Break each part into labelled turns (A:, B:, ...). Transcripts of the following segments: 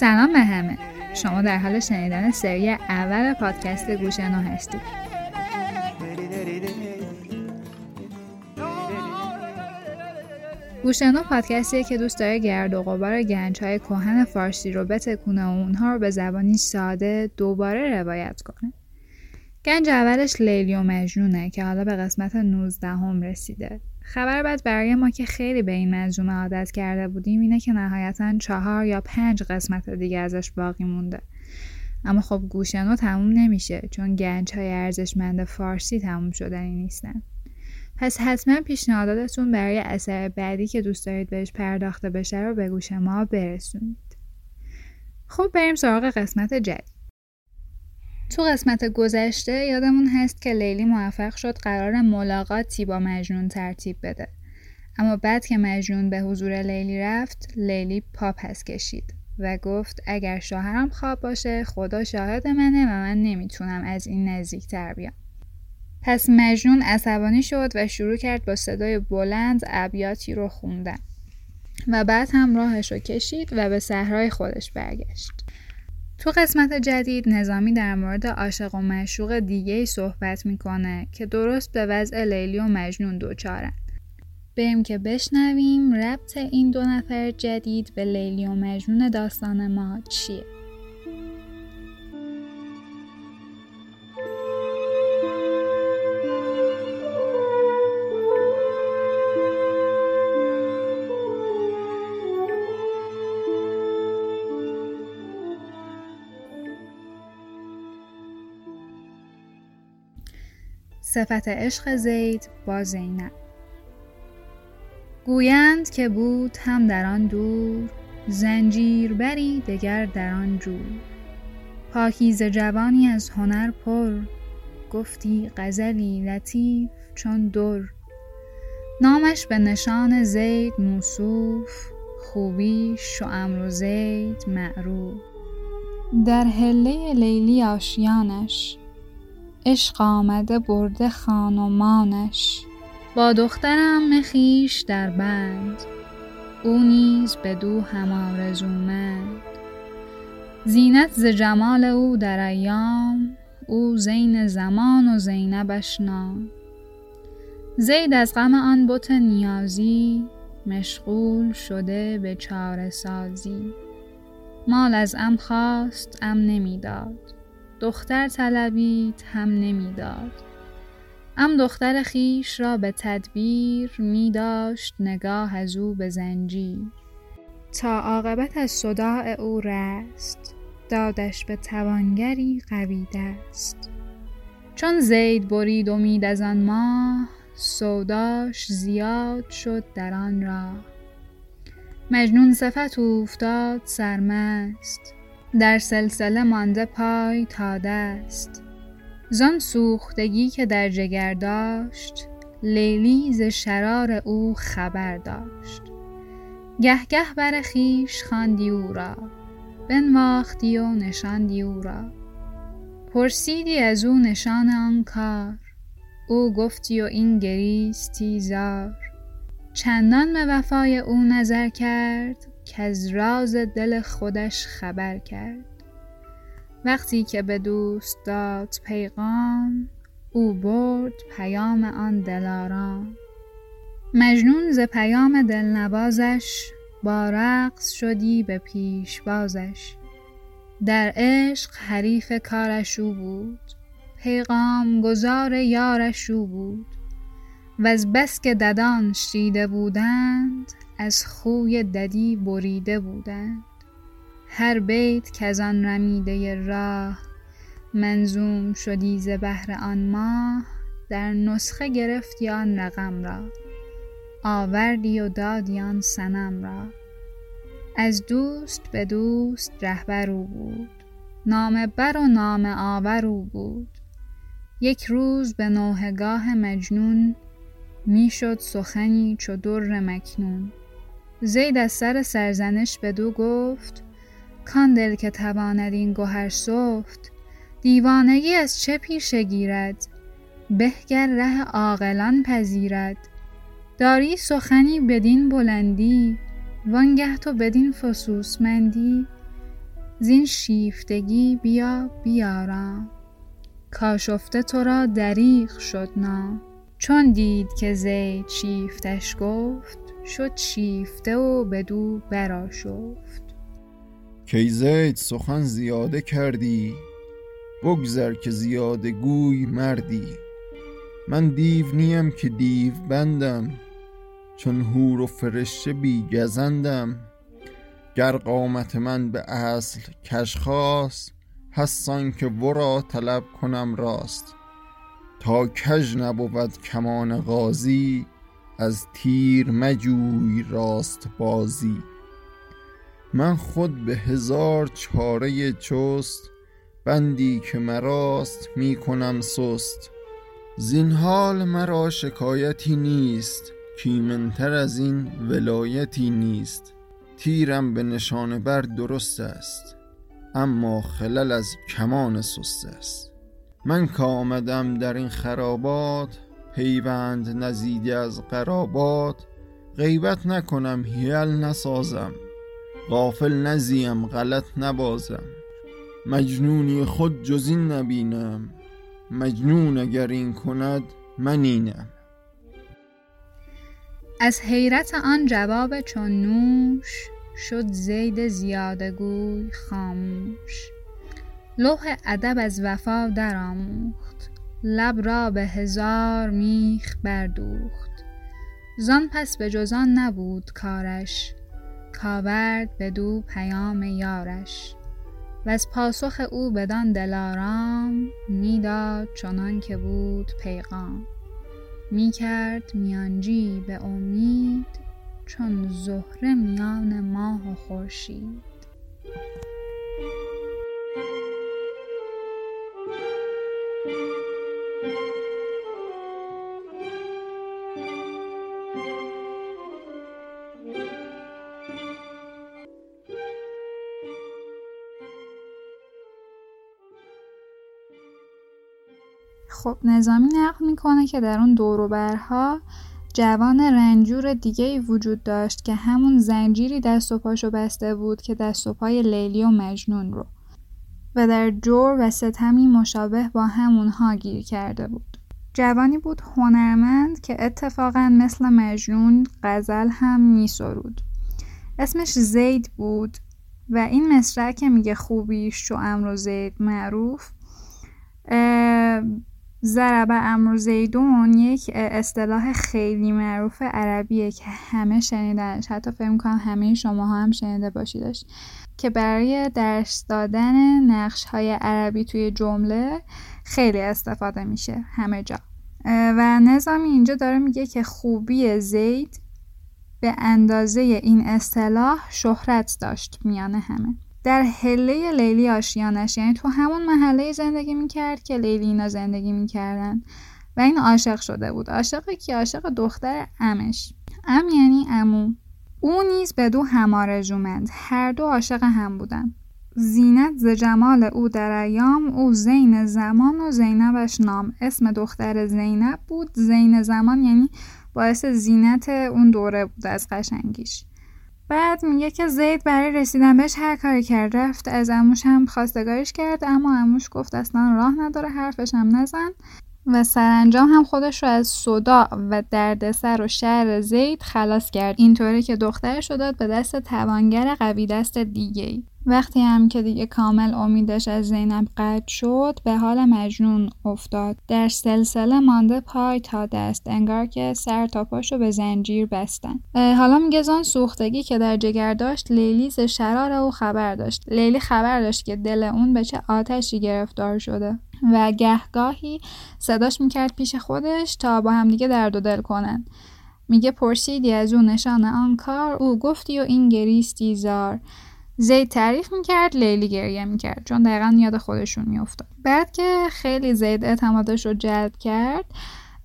A: سلام به همه. شما در حال شنیدن سری اول پادکست گوشنو هستید. گوشنو پادکستیه که دوست داره گرد و غبار گنج های کهن فارسی رو بتکونه و اونها رو به زبانی ساده دوباره روایت کنه. گنج اولش لیلی و مجنونه که حالا به قسمت 19 هم رسیده. خبر بعد برای ما که خیلی به این منظومه عادت کرده بودیم اینه که نهایتا چهار یا پنج قسمت دیگه ازش باقی مونده. اما خب گوشنو تموم نمیشه چون گنج های ارزشمند فارسی تموم شدنی نیستن. پس حتما پیشنهاداتتون برای اثر بعدی که دوست دارید بهش پرداخته بشه رو به گوش ما برسونید. خب بریم سراغ قسمت جدید. تو قسمت گذشته یادمون هست که لیلی موفق شد قرار ملاقاتی با مجنون ترتیب بده. اما بعد که مجنون به حضور لیلی رفت لیلی پا پس کشید و گفت اگر شوهرم خواب باشه خدا شاهد منه و من نمی‌تونم از این نزدیک تر بیام. پس مجنون عصبانی شد و شروع کرد با صدای بلند ابیاتی رو خوندن و بعد هم راهش رو کشید و به صحرای خودش برگشت. تو قسمت جدید نظامی در مورد عاشق و مشوق دیگه ای صحبت می‌کنه که درست به وضع لیلی و مجنون دوچارن. بریم که بشنویم ربط این دو نفر جدید به لیلی و مجنون داستان ما چیه؟ صفت عشق زید با زینب. گویند که بود هم در آن دور زنجیر بری دگر در آن جور. پاکیز جوانی از هنر پر گفتی غزلی لطیف چون در. نامش به نشان زید موصوف خوبی شو امر زید معروف. در هله لیلی آشیانش عشق آمده برده خانمانش. با دخترم مخیش در بند. او نیز بدو هم آرزومند. زینت ز جمال او در ایام. او زین زمان و زینبش نام. زید از غم آن بت نیازی. مشغول شده به چاره سازی. مال از ام خواست ام نمی‌داد. دختر طلبید هم نمی‌داد. ام دختر خیش را به تدبیر می داشت نگاه از او به زنجیر. تا عاقبت از صداع او رست دادش به توانگری قوی دست. چون زید برید امید از آن ماه سوداش زیاد شد در آن راه. مجنون صفت افتاد سرمست. در سلسله مانده پای تا دست. زان سوختگی که در جگر داشت لیلی ز شرار او خبر داشت. گه گه بر خویش خواندی او را بنواختی و نشاندی او را. پرسیدی از او نشان آن کار او گفتی و این گریستی زار. چندان به وفای او نظر کرد از راز دل خودش خبر کرد. وقتی که به دوست داد پیغام او برد پیام آن دلارام. مجنون ز پیام دلنوازش با رقص شدی به پیش بازش در عشق حریف کارش او بود پیغام گذار یارش او بود. و از بس که ددان شیده بودند از خوی ددی بریده بودند. هر بیت که از آن رمیده راه منظوم شدی ز بهر آن ماه در نسخه گرفتی آن رقم را. آوردی و دادی آن صنم را. از دوست به دوست رهبر او بود. نام بر و نام آور او بود. یک روز به نوحگاه مجنون می‌شد سخنی چو در مکنون. زید از سر سرزنش بدو گفت کان دل که تواند این گهر سفت دیوانگی از چه پیشه گیرد؟ بهگر ره عاقلان پذیرد. داری سخنی بدین بلندی وانگه تو بدین فسوسمندی. زین شیفتگی بیا بیارم کاشفته تو را دریغ شد نا. چون دید که زید شیفتش گفت شد شیفته و بدو براشفت
B: کی زید سخن زیاده کردی؟ بگذر که زیاده گوی مردی. من دیو نیم که دیو بندم چون هور و فرشته بی گزندم. گر قامت من به اصل کش خواست هستان که ورا طلب کنم راست. تا کژ نبود کمان غازی از تیر مجوی راست بازی. من خود به هزار چاره چست بندی که مراست می کنم سست. زین حال مرا شکایتی نیست کیمنتر از این ولایتی نیست. تیرم به نشانه بر درست است اما خلل از کمان سست است. من که آمدم در این خرابات پیوند نزیدی از قرابات غیبت نکنم هیل نسازم. غافل نزیم غلط نبازم. مجنونی خود جز این نبینم. مجنون اگر این کند من اینم.
A: از حیرت آن جواب چون نوش شد زید زیاده گوی خاموش. لوح ادب از وفا درآموخت. لب را به هزار میخ بردوخت. زان پس به جزان نبود کارش. کاورد بدو پیام یارش. و از پاسخ او بدان دلارام می‌داد چنان که بود پیغام. می‌کرد میانجی به امید چون زهره میان ماه و خورشید. نظامی نقل می‌کنه که در اون دوروبرها جوان رنجور دیگه وجود داشت که همون زنجیری دست و پاشو بسته بود که دست و پای لیلی و مجنون رو. و در جور و ستمی مشابه با همونها گیر کرده بود. جوانی بود هنرمند که اتفاقا مثل مجنون غزل هم میسرود. اسمش زید بود و این مصرع که میگه خوبیش چو امر زید معروف ضرب امر زیدون یک اصطلاح خیلی معروف عربیه که همه شنیدنش حتی فکر می‌کنم همه شما هم شنیده باشیدش. که برای درس دادن نقش های عربی توی جمله خیلی استفاده میشه همه جا. و نظامی اینجا داره میگه که خوبی زید به اندازه این اصطلاح شهرت داشت میانه همه. در حله لیلی آشیانش یعنی تو همون محله زندگی می‌کرد که لیلی اینا زندگی می‌کردن. و این عاشق شده بود. عاشق کی؟ عاشق دختر امش. ام یعنی امو. او نیز به دو همارجومند هر دو عاشق هم بودن زینت ز جمال او در ایام او زین زمان و زینبش نام. اسم دختر زینب بود. زین زمان یعنی باعث زینت اون دوره بود از قشنگیش. بعد میگه که زید برای رسیدن بهش هر کاری کرد رفت از اموش هم خواستگاریش کرد اما اموش گفت اصلا راه نداره حرفش هم نزن. و سرانجام هم خودش رو از صدا و دردسر و شر زید خلاص کرد. اینطوری که دخترش رو داد به دست توانگر قوی دست دیگه ای. وقتی هم که دیگه کامل امیدش از زینب قطع شد به حال مجنون افتاد. در سلسله مانده پای تا دست انگار که سر تا پاشو به زنجیر بستن. حالا میگه زان سوختگی که در جگر داشت لیلی ز شرار او خبر داشت. لیلی خبر داشت که دل اون به چه آتشی گرفتار شده. و گهگاهی صداش می‌کرد پیش خودش تا با همدیگه درد و دل کنن. میگه پرسیدی از او نشان آن کار؟ او گفتی و این گریستی زار. زید تعریف می‌کرد لیلی گریه می‌کرد چون دقیقا یاد خودشون میافتاد. بعد که خیلی زید اعتمادش رو جلب کرد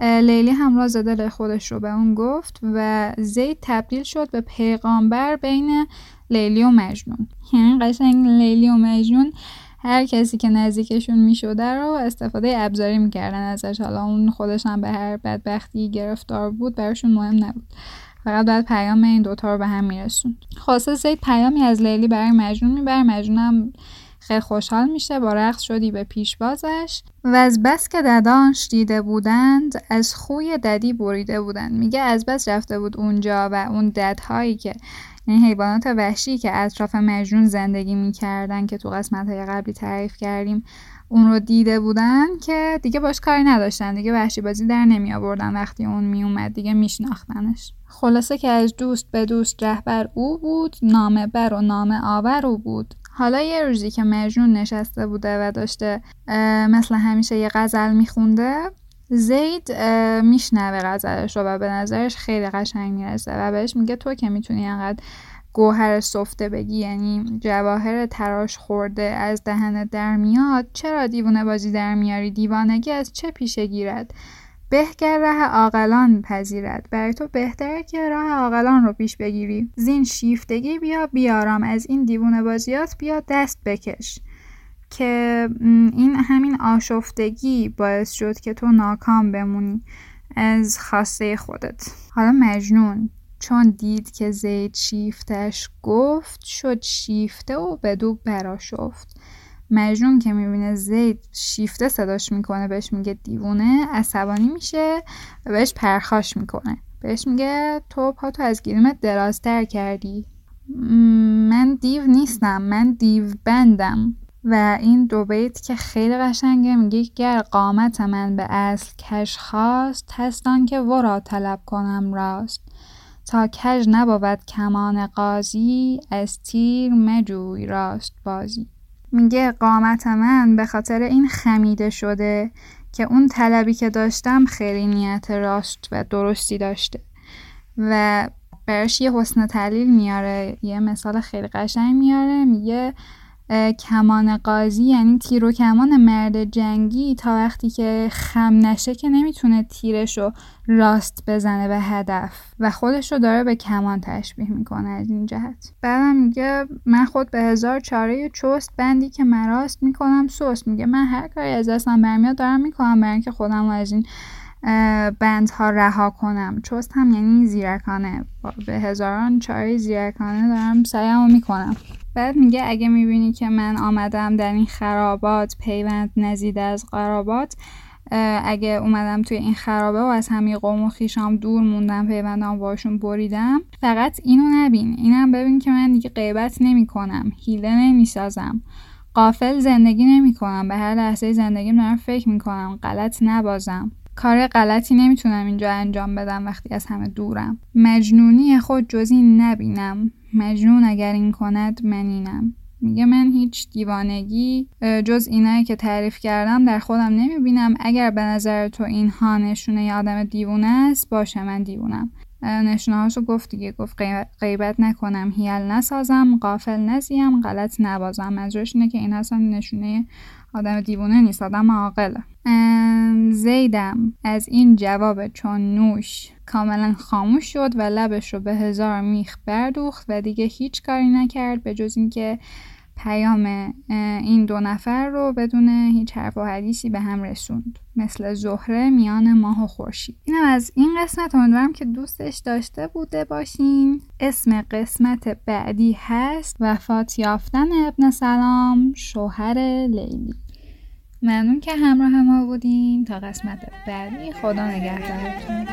A: لیلی هم راز دل خودش رو به اون گفت و زید تبدیل شد به پیغامبر بین لیلی و مجنون. یعنی قشنگ لیلی و مجنون هر کسی که نزدیکشون می‌شده رو استفاده ابزاری می‌کردن ازش. حالا اون خودش هم به هر بدبختی گرفتار بود براشون مهم نبود. فقط باید پیام این دوتا رو به هم میرسون خاصه زید پیامی از لیلی برای مجنون می‌بره. مجنونم خیلی خوشحال میشه. با رقص شدی به پیشبازش و از بس که ددانش دیده بودند از خوی ددی بریده بودند. میگه از بس رفته بود اونجا و اون ددهایی که این حیوانات وحشی که اطراف مجنون زندگی می‌کردن که تو قسمت های قبلی تعریف کردیم اون رو دیده بودن که دیگه باش کاری نداشتن دیگه وحشی بازی در نمی آوردن وقتی اون می اومد دیگه میشناختنش. خلاصه که از دوست به دوست رهبر او بود نامه بر و نامه آور او بود. حالا یه روزی که مجنون نشسته بوده و داشته مثل همیشه یه غزل میخونده زید میشنوه غزلش رو و به نظرش خیلی قشنگ می‌رسه و بهش میگه تو که می‌تونی انقدر گوهر سفته بگی یعنی جواهر تراش خورده از دهنت در میاد چرا دیوونه بازی در میاری؟ دیوانگی از چه پیشه گیرد؟ بهگر ره عاقلان پذیرد. برای تو بهتره که راه عاقلان رو پیش بگیری. زین شیفتگی بیا بیارام. از این دیوونه بازیات بیا دست بکش. که این همین آشفتگی باعث شد که تو ناکام بمونی از خواسته خودت. حالا مجنون چون دید که زید شیفتش گفت شد شیفته و بدو براشفت مجنون که می‌بینه زید شیفته صداش می‌کنه بهش میگه دیوونه عصبانی میشه و بهش پرخاش می‌کنه. بهش میگه تو پاتو از گیریمت درازتر کردی. من دیو نیستم من دیو بندم و این دو بیت که خیلی قشنگه میگه گر قامت من به اصل کش خواست هستان که ورا طلب کنم راست. تا کج نبود کمان قاضی از تیر مجوی راست بازی. میگه قامت من به خاطر این خمیده شده که اون طلبی که داشتم خیلی نیت راست و درستی داشته و براش یه حسن تعلیل میاره. یه مثال خیلی قشنگ میاره. میگه کمان قاضی یعنی تیر و کمان مرد جنگی تا وقتی که خم نشه که نمی‌تونه تیرش رو راست بزنه به هدف و خودش رو داره به کمان تشبیه می‌کنه از این جهت. بعدم میگه من خود به هزار چاره چست بندی که مراست می‌کنم سست. میگه من هر کاری از دستم برمیاد دارم می‌کنم برای اینکه خودم رو از این بندها رها کنم. چست هم یعنی زیرکانه. به هزاران چاره زیرکانه دارم سعیم رو می‌کنم. بعد میگه اگه می‌بینی که من آمدم در این خرابات پیوند نزید از قرابات اگه اومدم توی این خرابه و از همه قوم و خیشام دور موندم پیوندم باشون بریدم فقط اینو نبین. اینم ببین که من دیگه غیبت نمی کنم هیله نمی سازم قافل زندگی نمی کنم به هر لحظه زندگیم دارم فکر می کنم غلط نبازم. کار غلطی نمی‌تونم اینجا انجام بدم وقتی از همه دورم. مجنونی خود جز این نبینم. مجنون اگر این کند منینم میگه من هیچ دیوانگی جز اینایی که تعریف کردم در خودم نمی‌بینم. اگر به نظر تو اینها نشونه ی آدم دیوونه است باشه من دیوونم. نشونه هاشو گفت دیگه. گفت غیبت نکنم هیل نسازم قافل نزیم غلط نبازم. منظورش اینه که این اصلا نشونه آدم دیوونه نیست آدم عاقله. زیدم از این جواب چون نوش کاملا خاموش شد و لبش رو به هزار میخ بردوخت و دیگه هیچ کاری نکرد به جز اینکه پیام این دو نفر رو بدون هیچ حرف و حدیثی به هم رسوند. مثل زهره میان ماه و خورشید. اینم از این قسمت. امیدوارم که دوستش داشته بوده باشین. اسم قسمت بعدی هست وفات یافتن ابن سلام شوهر لیلی. ممنون که همراه ما بودین. تا قسمت بعدی خدا نگهدارتون.